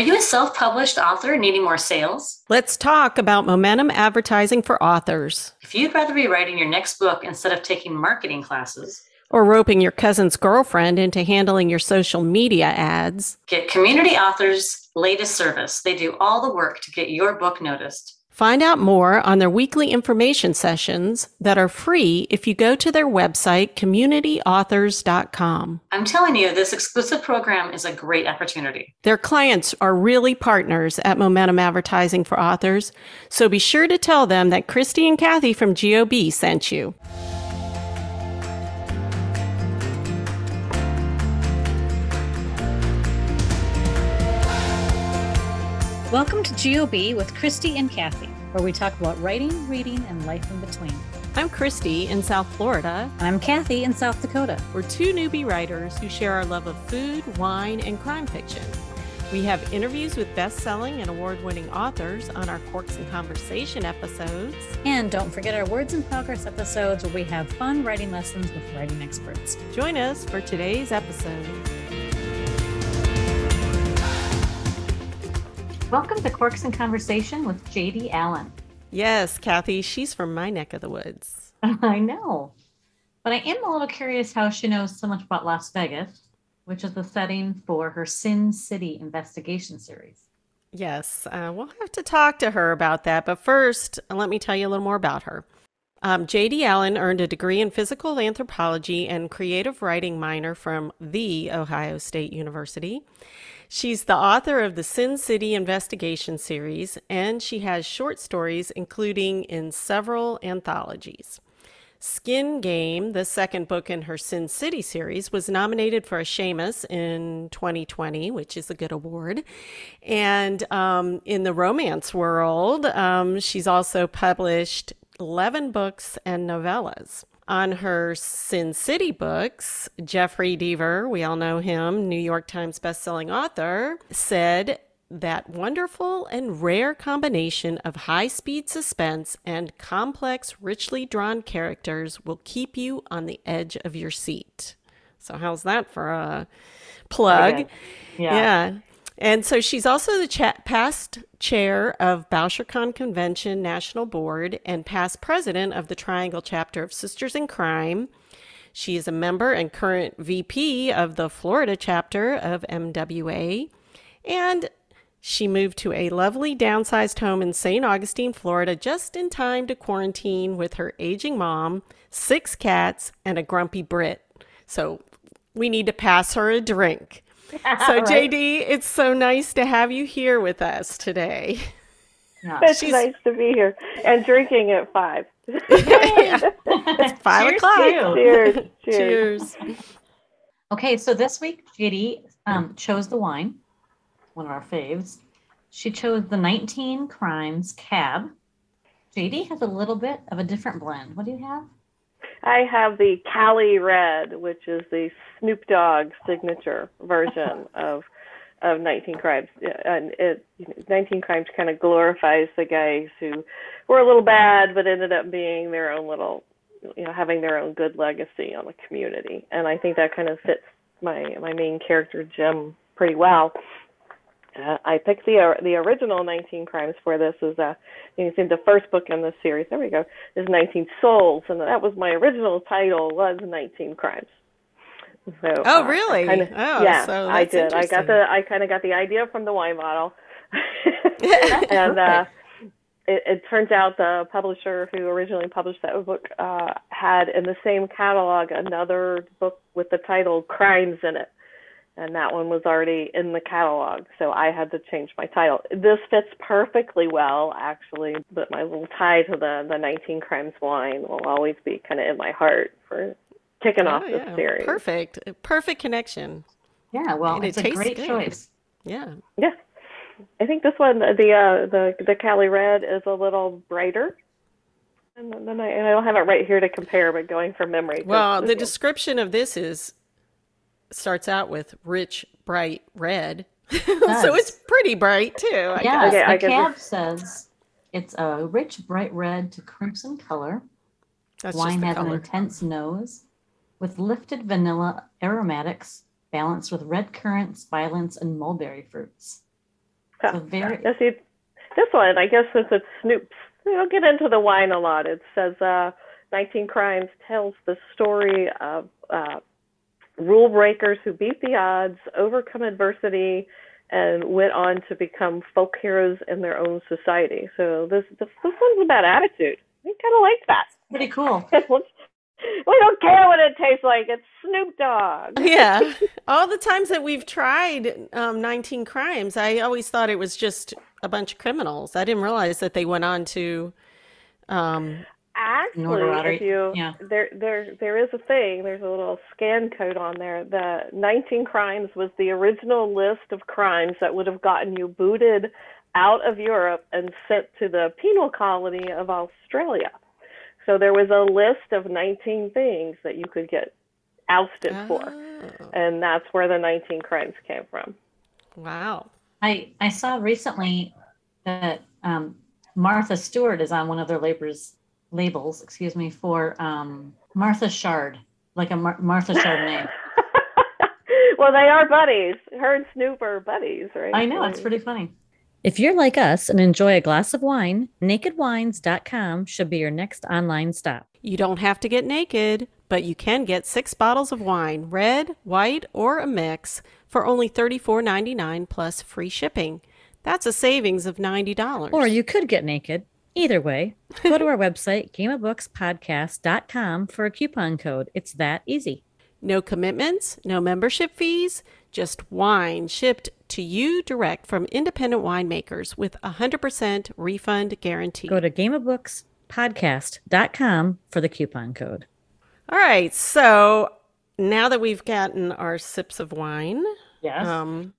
Are you a self published author needing more sales? Let's talk about momentum advertising for authors. If you'd rather be writing your next book instead of taking marketing classes, or roping your cousin's girlfriend into handling your social media ads, get Community Authors' latest service. They do all the work to get your book noticed. Find out more on their weekly information sessions that are free if you go to their website, communityauthors.com. I'm telling you, this exclusive program is a great opportunity. Their clients are really partners at Momentum Advertising for Authors, so be sure to tell them that Christy and Kathy from GOB sent you. Welcome to GOB with Christy and Kathy, where we talk about writing, reading, and life in between. I'm Christy in South Florida. And I'm Kathy in South Dakota. We're two newbie writers who share our love of food, wine, and crime fiction. We have interviews with best selling and award winning authors on our Corks and Conversation episodes. And don't forget our Words in Progress episodes where we have fun writing lessons with writing experts. Join us for today's episode. Welcome to Corks and Conversation with JD Allen. Yes, Kathy, she's from my neck of the woods. I know. But I am a little curious how she knows so much about Las Vegas, which is the setting for her Sin City investigation series. Yes, uh, we'll have to talk to her about that. But first, let me tell you a little more about her. Um, J.D. Allen earned a degree in physical anthropology and creative writing minor from The Ohio State University. She's the author of the Sin City Investigation series, and she has short stories, including in several anthologies. Skin Game, the second book in her Sin City series, was nominated for a Shamus in 2020, which is a good award. And um, in the romance world, um, she's also published 11 books and novellas. On her Sin City books, Jeffrey Deaver, we all know him, New York Times bestselling author, said that wonderful and rare combination of high speed suspense and complex, richly drawn characters will keep you on the edge of your seat. So, how's that for a plug? Yeah. yeah. And so she's also the cha- past chair of BoucherCon Convention National Board and past president of the Triangle chapter of Sisters in Crime. She is a member and current VP of the Florida chapter of MWA. And she moved to a lovely downsized home in St. Augustine, Florida, just in time to quarantine with her aging mom, six cats, and a grumpy Brit. So we need to pass her a drink. So, right. JD, it's so nice to have you here with us today. Yeah. It's She's... nice to be here and drinking at five. yeah. It's five Cheers o'clock. Cheers. Cheers. Cheers. Okay, so this week, JD um, chose the wine, one of our faves. She chose the 19 Crimes Cab. JD has a little bit of a different blend. What do you have? I have the Cali Red, which is the Snoop Dogg signature version of of 19 Crimes. And it 19 Crimes kind of glorifies the guys who were a little bad, but ended up being their own little, you know, having their own good legacy on the community. And I think that kind of fits my my main character Jim pretty well. Uh, I picked the uh, the original 19 Crimes for this is uh you see the first book in the series. There we go. Is 19 Souls, and that was my original title was 19 Crimes. So, oh, uh, really? Kinda, oh, yeah, so I did. I got the I kind of got the idea from the wine bottle, and uh, it, it turns out the publisher who originally published that book uh, had in the same catalog another book with the title Crimes in it and that one was already in the catalog, so I had to change my title. This fits perfectly well, actually, but my little tie to the the 19 Crimes wine will always be kind of in my heart for kicking oh, off this yeah. series. Perfect, perfect connection. Yeah, well, and it's it a great good. choice. Yeah, yeah. I think this one, the uh, the the Cali Red, is a little brighter and then I, and I don't have it right here to compare, but going from memory. Well, the description of this is starts out with rich, bright red. so it's pretty bright too. I yes, okay, the cab says it's a rich, bright red to crimson color. That's Wine has color. an intense nose with lifted vanilla aromatics balanced with red currants, violets, and mulberry fruits. So very Yes, see, this one, I guess since it's Snoop's, we don't get into the wine a lot. It says uh, 19 Crimes tells the story of uh, rule breakers who beat the odds, overcome adversity, and went on to become folk heroes in their own society. So this this, this one's about attitude. We kind of like that. pretty cool. we don't care what it tastes like. It's Snoop Dogg. yeah. All the times that we've tried um, 19 crimes, I always thought it was just a bunch of criminals. I didn't realize that they went on to. Um, Actually, if you yeah. there there there is a thing. There's a little scan code on there. The 19 crimes was the original list of crimes that would have gotten you booted out of Europe and sent to the penal colony of Australia. So there was a list of 19 things that you could get ousted for, oh, and that's where the 19 crimes came from. wow. I I saw recently that um, Martha Stewart is on one of their labels labels, excuse me, for um, Martha Shard, like a Mar- Martha Chardonnay. well, they are buddies. Her and Snoop are buddies, right? I know it's pretty funny. If you're like us and enjoy a glass of wine, nakedwines.com should be your next online stop. You don't have to get naked, but you can get six bottles of wine, red, white, or a mix, for only $34.99 plus free shipping. That's a savings of $90. Or you could get naked. Either way, go to our website, gameofbookspodcast.com, for a coupon code. It's that easy. No commitments, no membership fees, just wine shipped to you direct from independent winemakers with a 100% refund guarantee. Go to gameofbookspodcast.com for the coupon code. All right, so now that we've gotten our sips of wine, Yes. um,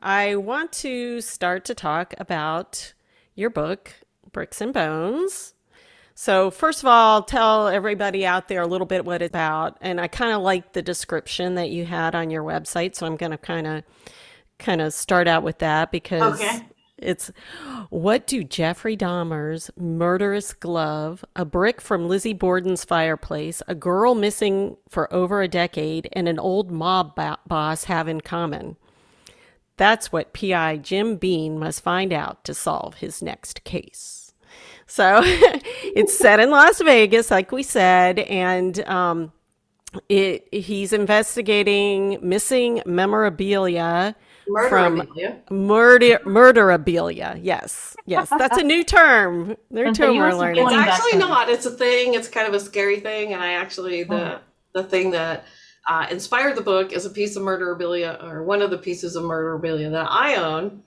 I want to start to talk about your book, Bricks and Bones. So, first of all, tell everybody out there a little bit what it's about. And I kind of like the description that you had on your website, so I'm going to kind of kind of start out with that because Okay. it's what do Jeffrey Dahmer's murderous glove, a brick from Lizzie Borden's fireplace, a girl missing for over a decade, and an old mob bo- boss have in common? That's what PI Jim Bean must find out to solve his next case. So it's set in Las Vegas, like we said, and um, it he's investigating missing memorabilia from Murderabilia. murder murderabilia. Yes, yes, that's a new term. New Cynthia, term you we're must have learning. It's actually not. It's a thing. It's kind of a scary thing, and I actually the the thing that uh, inspired the book is a piece of murderabilia, or one of the pieces of murderabilia that I own,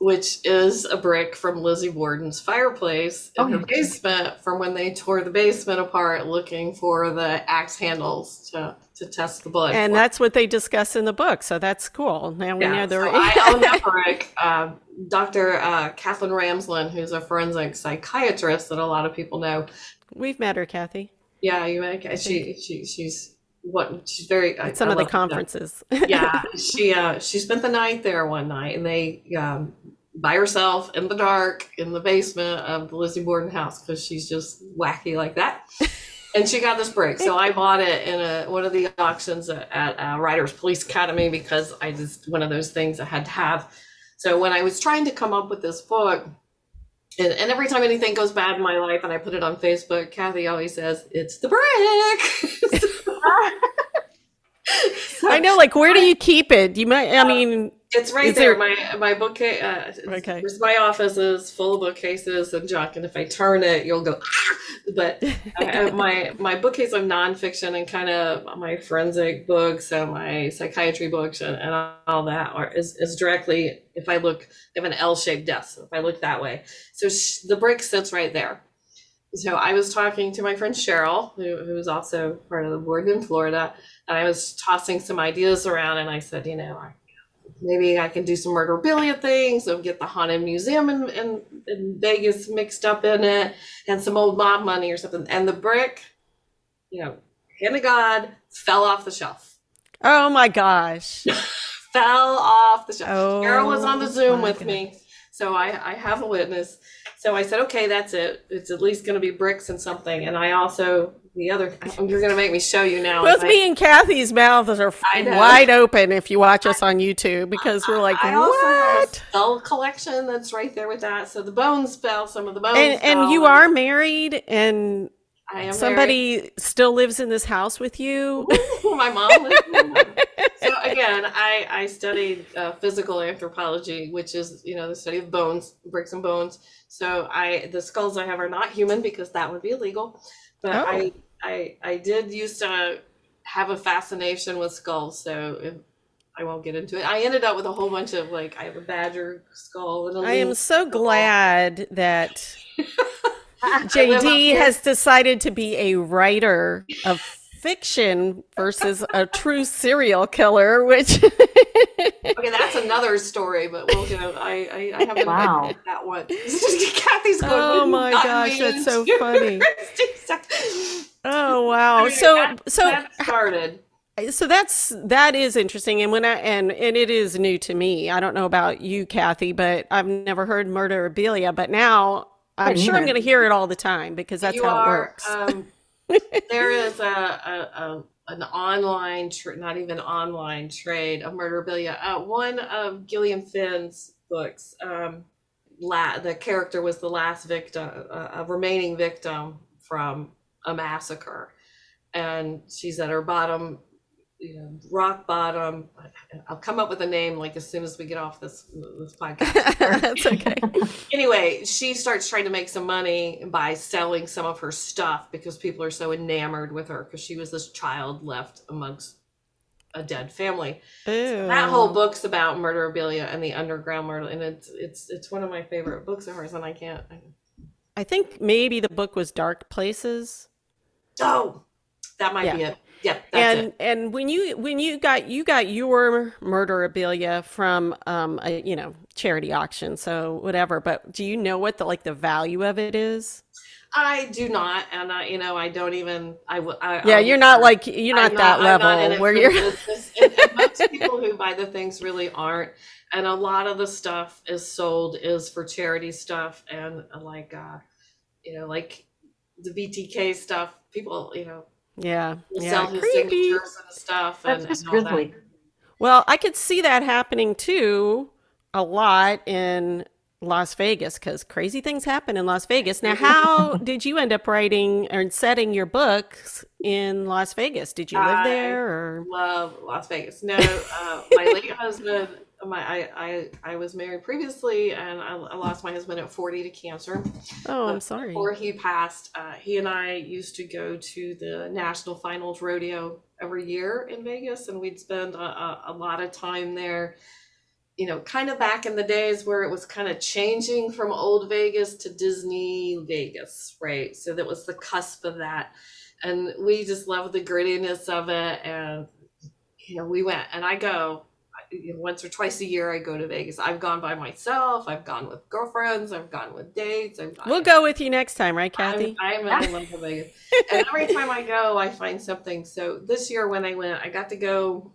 which is a brick from Lizzie Borden's fireplace in Oh, her basement from when they tore the basement apart, looking for the axe handles to to test the blood. And for. that's what they discuss in the book. So that's cool. Now we know Yeah, the so I own that brick. Uh, Dr. Uh, Kathleen Ramsland, who's a forensic psychiatrist that a lot of people know, We've met her, Kathy, Yeah, you make she she she's what she's very at some I of the conferences. Yeah, she uh she spent the night there one night, and they um by herself in the dark in the basement of the Lizzie Borden house because she's just wacky like that. And she got this brick, so I bought it in a one of the auctions at, at uh, Writers Police Academy because I just one of those things I had to have. So when I was trying to come up with this book, and, and every time anything goes bad in my life and I put it on Facebook, Kathy always says, It's the brick. I know, like, where do you keep it? You might, I mean, It's right there. there- My my bookcase. Uh, Okay. My office is full of bookcases and junk, and if I turn it, you'll go. Ah! But I, my my bookcase of nonfiction and kind of my forensic books and my psychiatry books and, and all that are is, is directly. If I look, I have an L-shaped desk. If I look that way, so sh- the brick sits right there. So I was talking to my friend Cheryl, who, was also part of the board in Florida, and I was tossing some ideas around, and I said, you know, I maybe I can do some murderabilia things and get the haunted museum in, in, in Vegas mixed up in it and some old mob money or something. And the brick, you know, hand of God, fell off the shelf. oh my gosh. Fell off the shelf. Oh, Carol was on the oh Zoom my with me. So I, I have a witness. So I said, okay, that's it. It's at least going to be bricks and something. And I also the other you're gonna make me show you now. Both I- me and Kathy's mouths are wide open if you watch us on YouTube because we're like, I also have a what? skull collection that's right there with that. So the bones fell, some of the bones. And and you are married, and I am somebody still lives in this house with you. married. my mom. lives so again, I I studied uh, physical anthropology, which is you know the study of bones, bricks and bones. So I the skulls I have are not human because that would be illegal. But Oh. I I I did used to have a fascination with skulls. So if, I won't get into it. I ended up with a whole bunch of like I have a badger skull and a I am so skull. glad that I live up JD has decided to be a writer of fiction versus a true serial killer, which Okay, that's another story, but we'll get. I I, I haven't Wow. read that one. Kathy's going. Oh "What have you my gosh, that's so funny. oh wow. Anyway, So that- so that started. so that's that is interesting and when i and and it is new to me i don't know about you kathy but i've never heard murderabilia but now i'm Me sure i'm going to hear it all the time because that's you how are, it works Um, there is a, a, a an online, tr- not even online trade of murderabilia. Uh, one of Gillian Flynn's books. Um, la- the character was the last victim, uh, a remaining victim from a massacre, and she's at her bottom, you know, rock bottom. I'll come up with a name like as soon as we get off this this podcast that's okay anyway, she starts trying to make some money by selling some of her stuff because people are so enamored with her because she was this child left amongst a dead family. That whole book's about murderabilia and the underground murder, and it's it's it's one of my favorite books of hers, and I can't. I, i think maybe the book was dark places oh, that might be it. That's and it. and when you when you got you got your murderabilia from um a you know charity auction so whatever but do you know what the like the value of it is I do not, and I, you know, I don't even. I, I yeah I'll you're not like you're not I'm that I'm level not where you're and, and most people who buy the things really aren't. And a lot of the stuff is sold is for charity stuff and uh, like uh you know like the BTK stuff. People you know yeah yeah sell his creepy signatures and stuff. That's and, just and all that. grisly. Well, I could see that happening too a lot in Las Vegas because crazy things happen in Las Vegas. Now, how did you end up writing or setting your books in Las Vegas? Did you live I- there or? Love Las Vegas. No, uh, my late husband. My I, I I was married previously, and I, I lost my husband at forty to cancer. Oh, I'm sorry. Before he passed, uh, he and I used to go to the National Finals Rodeo every year in Vegas, and we'd spend a, a, a lot of time there. You know, kind of back in the days where it was kind of changing from old Vegas to Disney Vegas, right? So that was the cusp of that. And we just loved the grittiness of it. And, you know, we went, and I go, once or twice a year I go to Vegas. I've gone by myself. I've gone with girlfriends. I've gone with dates. I've gone, We'll go with you next time, right, I'm, Kathy? I'm in love with Vegas. And every time I go, I find something. So this year when I went, I got to go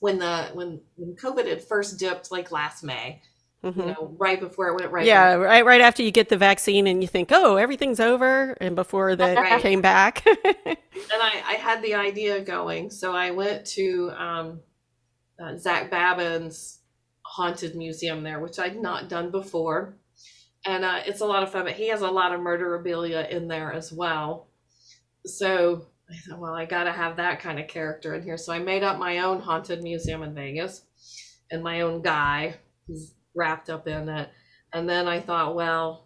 when the when when COVID had first dipped, like last May. You Mhm. know, right before it went right. Yeah, right. Right after you get the vaccine, and you think, "Oh, everything's over," and before that Right. came back. and I, I had the idea going. So I went to um, uh, Zak Bagans' haunted museum there, which I'd not done before. And uh, it's a lot of fun, but he has a lot of murderabilia in there as well. So I thought, well, I got to have that kind of character in here. So I made up my own haunted museum in Vegas and my own guy who's wrapped up in it. And then I thought, well,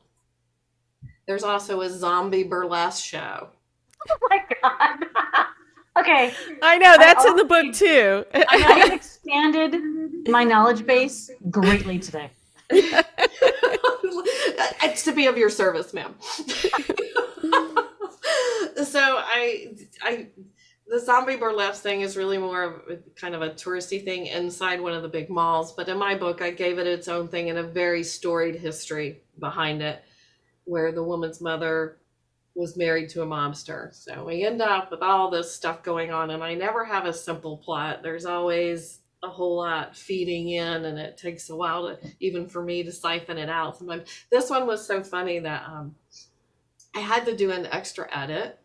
there's also a zombie burlesque show. Oh my god. okay, I know that's in the book too. I have expanded my knowledge base greatly today. it's to be of your service, ma'am. so I, I, the zombie burlesque thing is really more of a, kind of a touristy thing inside one of the big malls. But in my book, I gave it its own thing and a very storied history behind it, where the woman's mother was married to a mobster. So we end up with all this stuff going on, and I never have a simple plot. There's always a whole lot feeding in, and it takes a while to even for me to siphon it out. Sometimes this one was so funny that um, I had to do an extra edit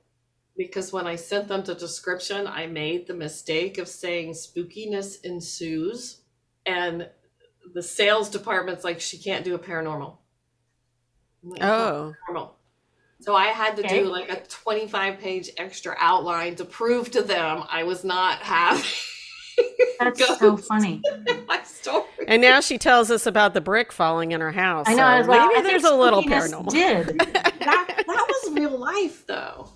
because when I sent them the description, I made the mistake of saying spookiness ensues. And the sales department's like, she can't do a paranormal. Like, Oh, paranormal. So I had to Okay. do like a 25 page extra outline to prove to them I was not having That's so funny. my story. and now she tells us about the brick falling in her house. I know. so I was like, maybe I there's a little paranormal. Did That, that was real life though.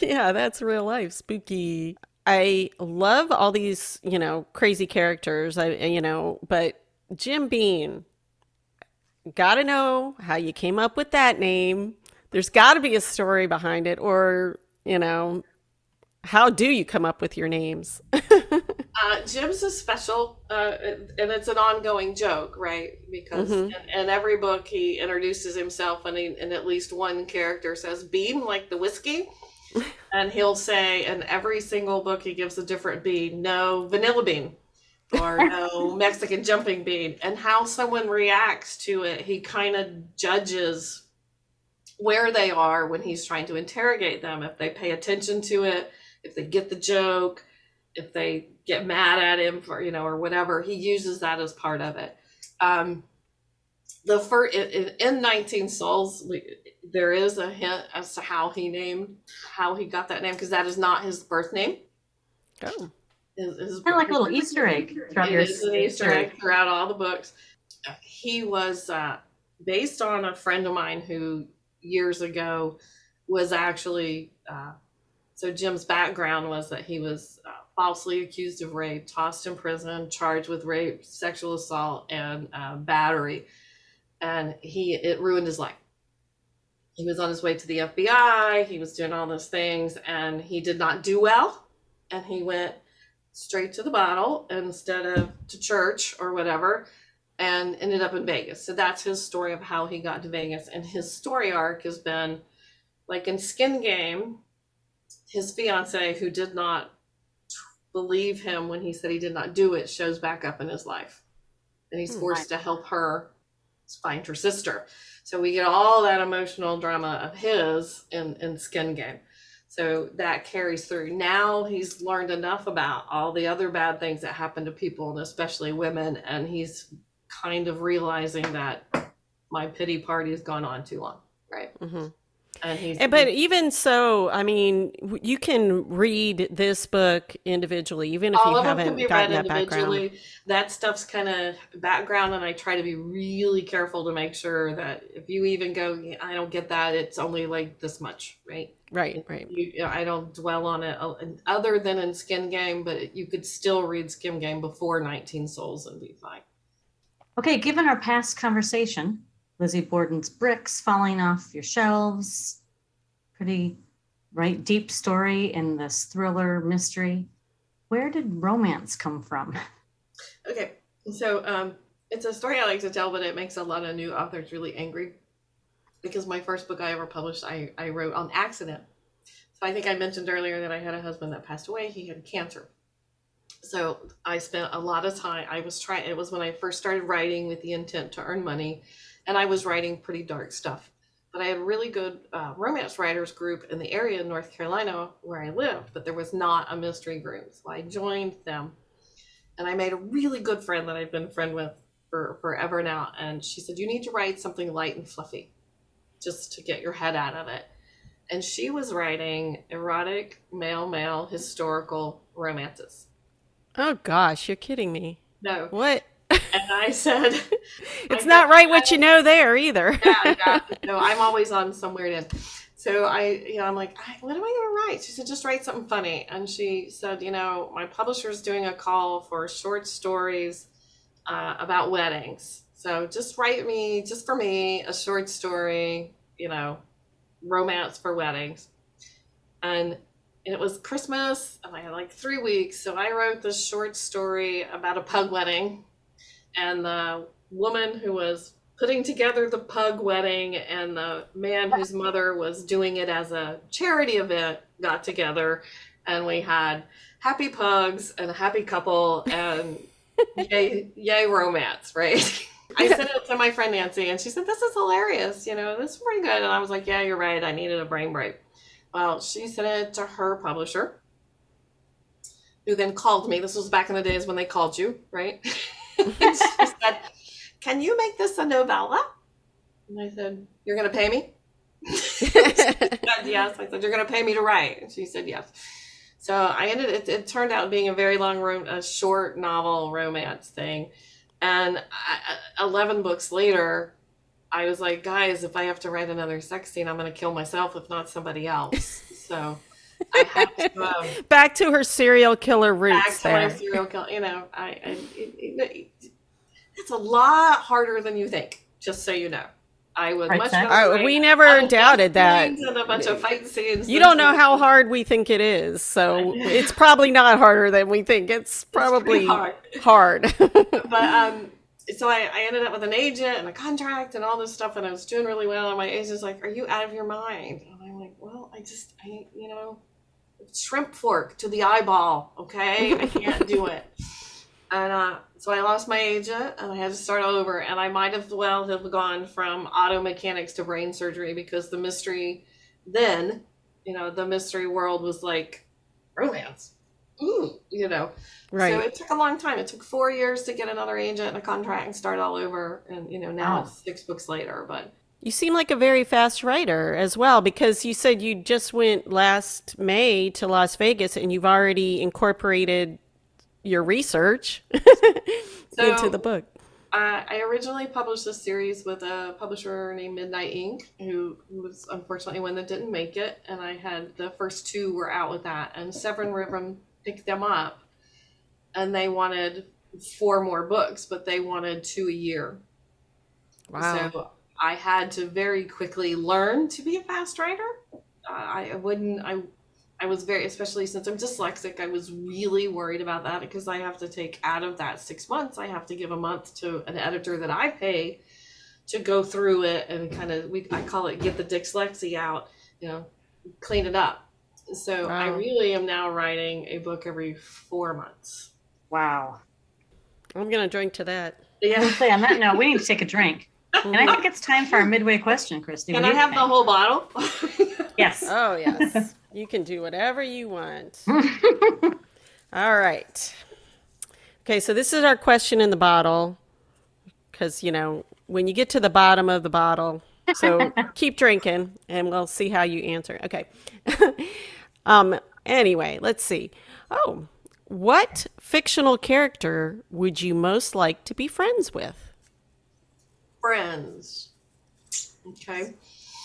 yeah, that's real life. Spooky. I love all these, you know, crazy characters. I, you know, but Jim Bean, got to know how you came up with that name. There's got to be a story behind it, or you know, how do you come up with your names? Uh, Jim's is special, uh, and it's an ongoing joke, right? Because Mhm. in, in every book he introduces himself, and, he, and at least one character says "bean" like the whiskey, and he'll say in every single book he gives a different bean. No vanilla bean, or no Mexican jumping bean, and how someone reacts to it, he kind of judges where they are when he's trying to interrogate them. If they pay attention to it, if they get the joke if they get mad at him for you know or whatever he uses that as part of it um the first in, in 19 souls we, there is a hint as to how he named how he got that name because that is not his birth name Oh, his, his kind of like a little Easter egg throughout it your is an Easter egg throughout all the books. He was uh, based on a friend of mine who years ago was actually. Uh, so Jim's background was that he was uh, falsely accused of rape, tossed in prison, charged with rape, sexual assault, and uh, battery, and he it ruined his life. He was on his way to the FBI. He was doing all those things, and he did not do well. And he went straight to the bottle instead of to church or whatever and ended up in Vegas. So that's his story of how he got to Vegas. And his story arc has been like in Skin Game, his fiance, who did not believe him when he said he did not do it, shows back up in his life. And he's Hmm. forced to help her find her sister. So we get all that emotional drama of his in, in Skin Game. So that carries through. Now he's learned enough about all the other bad things that happen to people and especially women, and he's kind of realizing that my pity party has gone on too long, right? hmm And he's And, but even so, I mean, you can read this book individually, even if all you of haven't can be gotten read that background. individually. That stuff's kind of background, and I try to be really careful to make sure that if you even go, I don't get that, it's only like this much, right? Right, right. You, you know, I don't dwell on it uh, other than in Skin Game, but you could still read Skin Game before 19 Souls and be fine. Okay, given our past conversation, Lizzie Borden's bricks falling off your shelves, pretty right deep story in this thriller mystery. Where did romance come from? Okay, so um, it's a story I like to tell, but it makes a lot of new authors really angry because my first book I ever published, I, I wrote on accident. So I think I mentioned earlier that I had a husband that passed away. He had cancer. So I spent a lot of time. I was trying. It was when I first started writing with the intent to earn money, and I was writing pretty dark stuff. But I had a really good uh, romance writers group in the area in North Carolina where I lived, but there was not a mystery group. So I joined them and I made a really good friend that I've been a friend with for forever now. And she said, You need to write something light and fluffy just to get your head out of it. And she was writing erotic, male, male, historical romances. Oh gosh, you're kidding me. No. What? And I said, It's I not right what you know there either. yeah, yeah. No, I'm always on some weird end. So I, you know, I'm like, I, what am I going to write? She said, just write something funny. And she said, you know, my publisher's doing a call for short stories uh, about weddings. So just write me, just for me, a short story, you know, romance for weddings. And it was Christmas, and I had like three weeks. So I wrote this short story about a pug wedding. And the woman who was putting together the pug wedding and the man whose mother was doing it as a charity event got together and we had happy pugs and a happy couple and yay, yay romance right i sent it to my friend nancy and she said this is hilarious you know this is pretty good and i was like yeah you're right i needed a brain break Well, she sent it to her publisher, who then called me. This was back in the days when they called you, right? she said, Can you make this a novella? And I said, You're going to pay me? she said, yes. I said, You're going to pay me to write. And she said, Yes. So I ended it, it turned out being a very long, rom- a short novel romance thing. And I, 11 books later, I was like, guys, if I have to write another sex scene, I'm going to kill myself, if not somebody else. So I have to. Um, Back to her serial killer roots. back roots to my serial kill. You know, I, I it, it, it- it's a lot harder than you think. Just so you know, I would much Zach? rather Uh, we never bunch of doubted that. and a bunch of fight scenes. You don't know how hard we think it is, so it's probably not harder than we think. It's It's probably hard. hard. but um so I, I ended up with an agent and a contract and all this stuff and I was doing really well and my agent's like, Are you out of your mind? And I'm like, Well, I just I you know shrimp fork to the eyeball, okay? I can't do it. And uh, so I lost my agent and I had to start over and I might as well have gone from auto mechanics to brain surgery because the mystery then, you know, the mystery world was like romance. Ooh, you know. So it took a long time. It took four years to get another agent and a contract and start all over. And you know now Wow. it's six books later. But You seem like a very fast writer as well because you said you just went last May to Las Vegas and you've already incorporated your research into the book. uh, I originally published this series with a publisher named Midnight Ink, who, who was unfortunately one that didn't make it. And I had the first two were out with that, and Severn River picked them up, and they wanted four more books, but they wanted two a year. Wow. So I had to very quickly learn to be a fast writer. Uh, I, I wouldn't. I I was very, especially since I'm dyslexic. I was really worried about that because I have to take out of that six months. I have to give a month to an editor that I pay to go through it and kind of we I call it get the dyslexia out. You know, clean it up. So I really am now writing a book every four months. Wow. I'm going to drink to that. Yeah. would say on that note, we need to take a drink. And I think it's time for our midway question, Christy. Can I do you have the whole bottle? Yes. Oh, yes. you can do whatever you want. All right. Okay, so this is our question in the bottle because, you know, when you get to the bottom of the bottle, so keep drinking and we'll see how you answer. Okay. Um anyway, let's see. Oh, what fictional character would you most like to be friends with? Friends. Okay.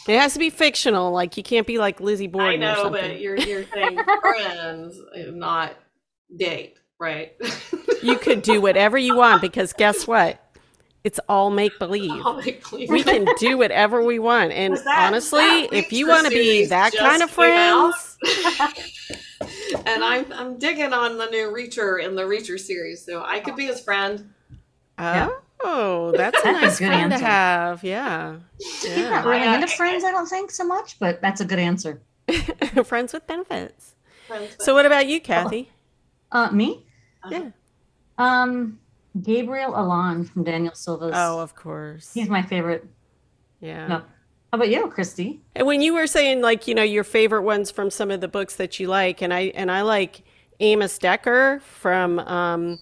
It has to be fictional, like you can't be like Lizzie Borden I know, but you're you're saying friends, not date, right? You could do whatever you want because guess what? It's all make believe. I'll make believe. We can do whatever we want. And that- honestly, that if you want to be that kind of came friends, and I'm I'm digging on the new Reacher in the Reacher series, so I could be his friend. Yeah. oh, that's a That's a nice good friend to have. Yeah. He's not really into friends, I don't think so much, but that's a good answer. friends with benefits. Friends with- So what about you, Kathy? Uh, me? Yeah. Um, Gabriel Allon from Daniel Silva's. Oh, of course. He's my favorite. Yeah. No. How about you, Christy? And when you were saying like, you know, your favorite ones from some of the books that you like, and I and I like Amos Decker from um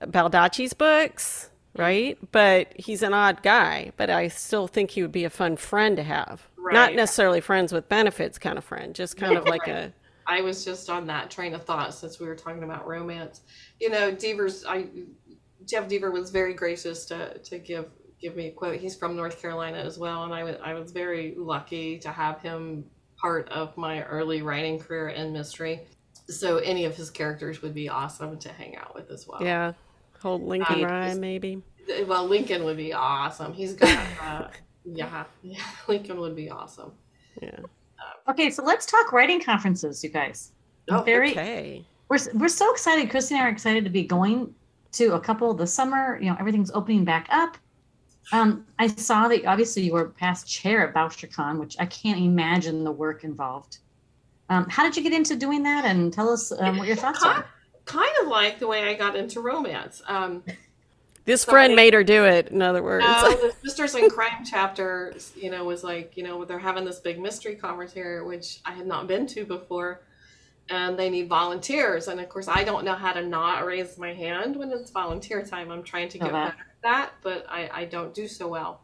Baldacci's books, right? But he's an odd guy, but I still think he would be a fun friend to have. Right. Not necessarily friends with benefits kind of friend, just kind of like a I was just on that train of thought since we were talking about romance. You know, Devers, I Jeff Deaver was very gracious to to give give me a quote. He's from North Carolina as well, and I was I was very lucky to have him part of my early writing career in mystery. So any of his characters would be awesome to hang out with as well. yeah, hold Lincoln I- Rhyme maybe. Well, Lincoln would be awesome. He's got uh, yeah, yeah, Lincoln would be awesome. Yeah. Okay, so let's talk writing conferences, you guys. Oh, Very, Okay. we're we're so excited. Christy and I are excited to be going to a couple this summer. You know, everything's opening back up. Um, I saw that obviously you were past chair at BoucherCon, which I can't imagine the work involved. Um, how did you get into doing that? And tell us um, what your thoughts Kind, are. kind of like the way I got into romance. Um, This So friend I- made her do it. In other words, No, the Sisters in Crime chapter, you know, was like, you know, they're having this big mystery conference here, which I had not been to before, and they need volunteers. And of course, I don't know how to not raise my hand when it's volunteer time. I'm trying to get that. better at that, but I, I don't do so well.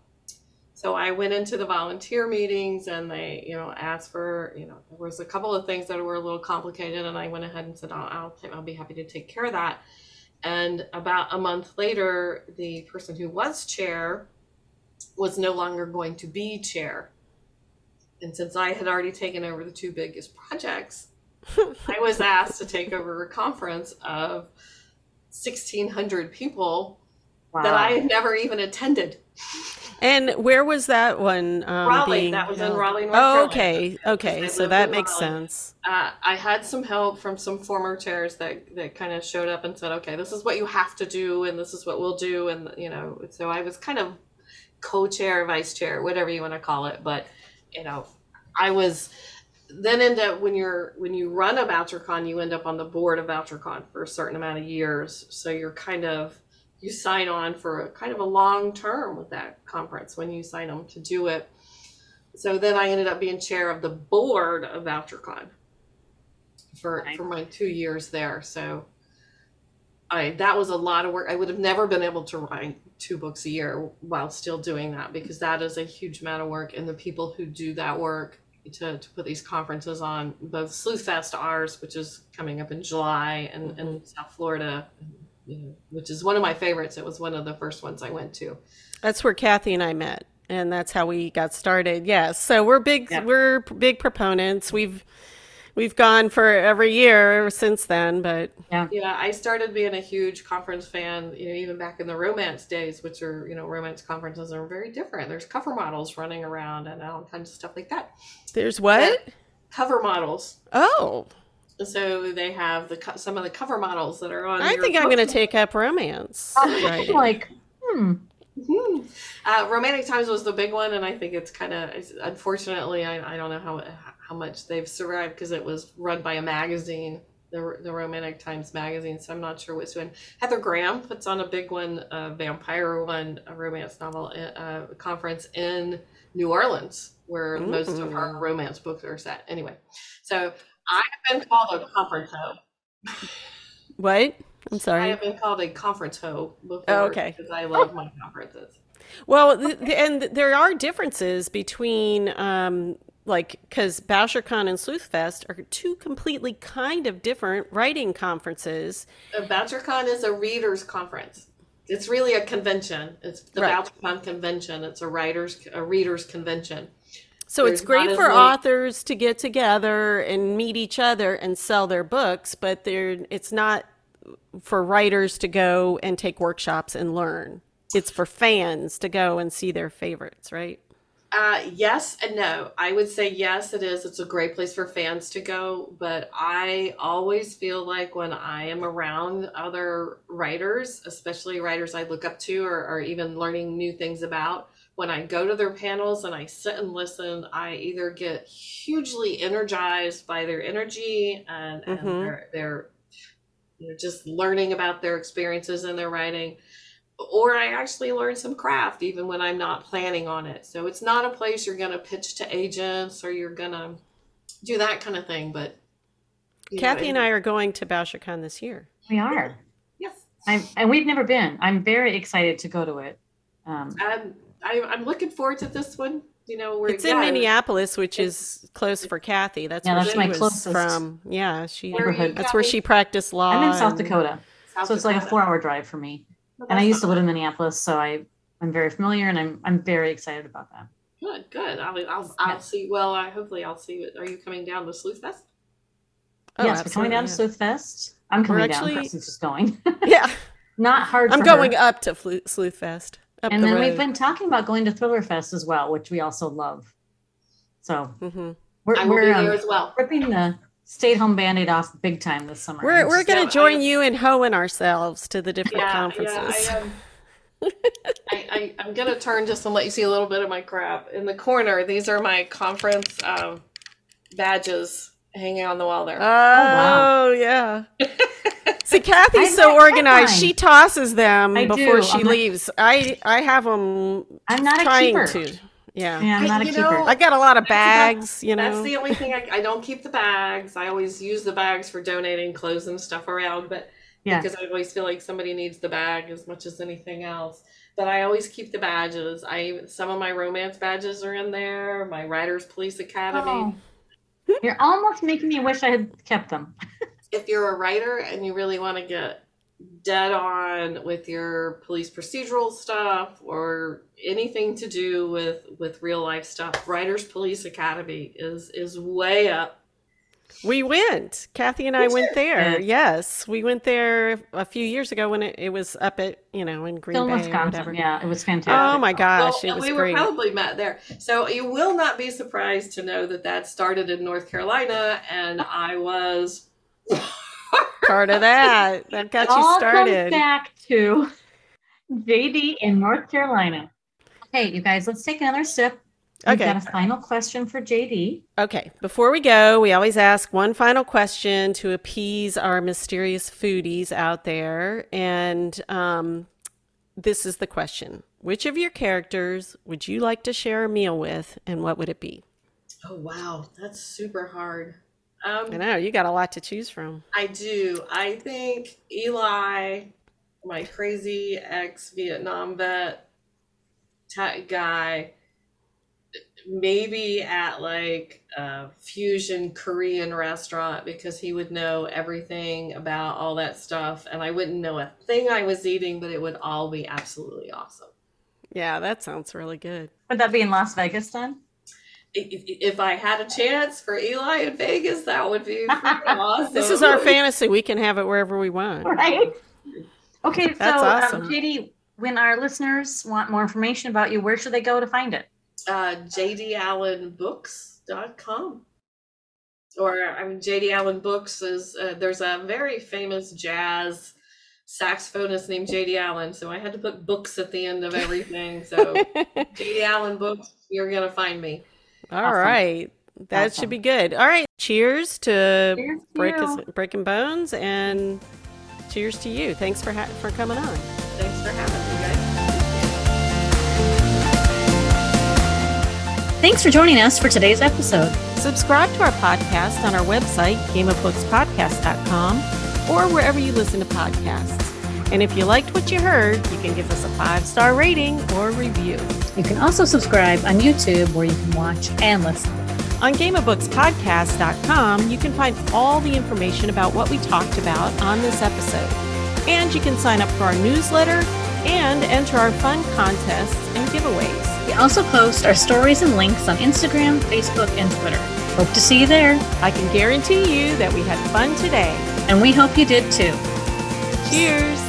So I went into the volunteer meetings and they, you know, asked for, you know, there was a couple of things that were a little complicated, and I went ahead and said, I'll, I'll, I'll be happy to take care of that. And about a month later, the person who was chair was no longer going to be chair. And since I had already taken over the two biggest projects, I was asked to take over a conference of 1,600 people Wow. that I had never even attended. and where was that one? Um, Raleigh, that was in? Raleigh, North Oh, okay, I okay. So that makes sense. uh, I had some help from some former chairs that, that kind of showed up and said, okay, this is what you have to do, and this is what we'll do. And, you know, so I was kind of co chair, vice chair, whatever you want to call it. But, you know, I was then end up when you're when you run a BoucherCon, you end up on the board of BoucherCon for a certain amount of years. So you're kind of you sign on for a kind of a long term with that conference when you sign them to do it. So then I ended up being chair of the board of BoucherCon for Okay. for my two years there. So I that was a lot of work. I would have never been able to write two books a year while still doing that because that is a huge amount of work. And the people who do that work to, to put these conferences on, both Sleuth Fest ours, which is coming up in July, and, mm-hmm. and South Florida, you know, which is one of my favorites. It was one of the first ones I went to. That's where Kathy and I met, and that's how we got started. Yes, so we're big. Yeah. We're big proponents. We've we've gone for every year ever since then. But Yeah, Yeah, I started being a huge conference fan, you know, even back in the romance days, which are, you know, romance conferences are very different. There's cover models running around and all kinds of stuff like that. there's what? Cover models. Oh, So they have the co- some of the cover models that are on. I think I'm going to take up romance. I'm like, hmm. Mhm. Uh, Romantic Times was the big one, and I think it's kind of unfortunately I, I don't know how how much they've survived because it was run by a magazine, the the Romantic Times magazine. So I'm not sure what's doing. Heather Graham puts on a big one, a vampire one, a romance novel uh, conference in New Orleans, where most of her romance books are set. Anyway, so I have been called a conference hoe. What? I'm sorry. I have been called a conference hoe before Oh, okay. because I love my conferences. Well, th- th- and there are differences between, um, like, because BoucherCon and Sleuthfest are two completely kind of different writing conferences. BoucherCon is a readers conference. It's really a convention. It's the Right. BoucherCon convention. It's a writers a readers convention. So it's great for many- authors to get together and meet each other and sell their books, but they're, it's not for writers to go and take workshops and learn. It's for fans to go and see their favorites, right? Uh, yes and no. I would say yes, it is. It's a great place for fans to go. But I always feel like when I am around other writers, especially writers I look up to or, or even learning new things about, when I go to their panels and I sit and listen, I either get hugely energized by their energy and, and Mhm. their, their you know, just learning about their experiences and their writing or I actually learn some craft even when I'm not planning on it. So it's not a place you're going to pitch to agents or you're going to do that kind of thing. But you know, Kathy and I are going to BoucherCon this year. We are. yes, I'm, and we've never been. I'm very excited to go to it. Um, um, I, I'm looking forward to this one. You know, where It's in Minneapolis, which it's- is close for Kathy. That's Yeah, where that's she my was closest from. Yeah, she. Where are you, neighborhood. That's where she practiced law. I'm in South and- Dakota, South so it's like a four-hour drive for me. Well, And I that's used to live in. Minneapolis, so I I'm very familiar, and I'm I'm very excited about that. Good, good. I'll, I'll, I'll Yeah. see. Well, I hopefully I'll see. It. Are you coming down to Sleuth Fest? Oh, yes, we're coming down to absolutely, Sleuth Fest. I'm coming down. actually- Preston's just going. Yeah, Yeah. Not hard. I'm for going her. up to Flu- Sleuth Fest. Up And the then road. we've been talking about going to Thriller Fest as well, which we also love. So hmm we're I will we're be there um, as well. ripping the stay-at-home band-aid off big time this summer. We're we're gonna No, join I- you in hoeing ourselves to the different Yeah, conferences. yeah. I, um, I, I, I'm gonna turn just and let you see a little bit of my crap in the corner. These are my conference um, badges hanging on the wall there. oh wow. Oh, yeah. See, Kathy's I so organized. She tosses them I before do. she I'm not- leaves. I I have them I'm not a trying keeper. to. Yeah. Yeah, I'm not a keeper. know, I got a lot of That's about- bags, you know. That's the only thing I, I don't keep the bags. I always use the bags for donating clothes and stuff around, but Yeah. because I always feel like somebody needs the bag as much as anything else. But I always keep the badges. I some of my romance badges are in there. My Writers Police Academy. Oh. You're almost making me wish I had kept them. If you're a writer and you really want to get dead on with your police procedural stuff or anything to do with with real life stuff, Writers Police Academy is is way up We went. Kathy and I went there. Yeah. Yes, we went there a few years ago when it, it was up at you know in Green Still Bay Wisconsin. whatever. Yeah, it was fantastic. Oh my gosh, Well, it was we great. were probably met there. So you will not be surprised to know that that started in North Carolina, and I was. Part of that that got you All started. comes back to JD in North Carolina. Okay, you guys, let's take another sip. We've Okay. got a final question for JD. Okay, before we go, we always ask one final question to appease our mysterious foodies out there. And um, this is the question Which of your characters would you like to share a meal with, and what would it be? Oh wow, that's super hard. Um, I know, you got a lot to choose from. I do. I think Eli, my crazy ex Vietnam vet ta- guy, maybe at like a fusion Korean restaurant because he would know everything about all that stuff and I wouldn't know a thing I was eating, but it would all be absolutely awesome. Yeah, that sounds really good. Would that be in Las Vegas then? I- i- If I had a chance for Eli in Vegas, that would be awesome. This is our fantasy. We can have it wherever we want. Right. Okay, so That's um, awesome. JD, when our listeners want more information about you, where should they go to find it? Uh, jdallenbooks.com. Or, I mean, JD Allen Books is, uh, there's a very famous jazz saxophonist named JD Allen. So I had to put books at the end of everything. So JD Allen Books, you're going to find me. All Awesome. right. That Awesome. should be good. All right. Cheers to Cheers to break breaking bones and cheers to you. Thanks for ha- for coming on. Thanks for having me, Thanks for joining us for today's episode. Subscribe to our podcast on our website, gameofbookspodcast.com, or wherever you listen to podcasts. And if you liked what you heard, you can give us a five star rating or review. You can also subscribe on YouTube where you can watch and listen. On gameofbookspodcast.com, you can find all the information about what we talked about on this episode. And you can sign up for our newsletter and enter our fun contests and giveaways. We also post our stories and links on Instagram, Facebook, and Twitter. Hope to see you there, I can guarantee you that we had fun today. and we hope you did too. Cheers!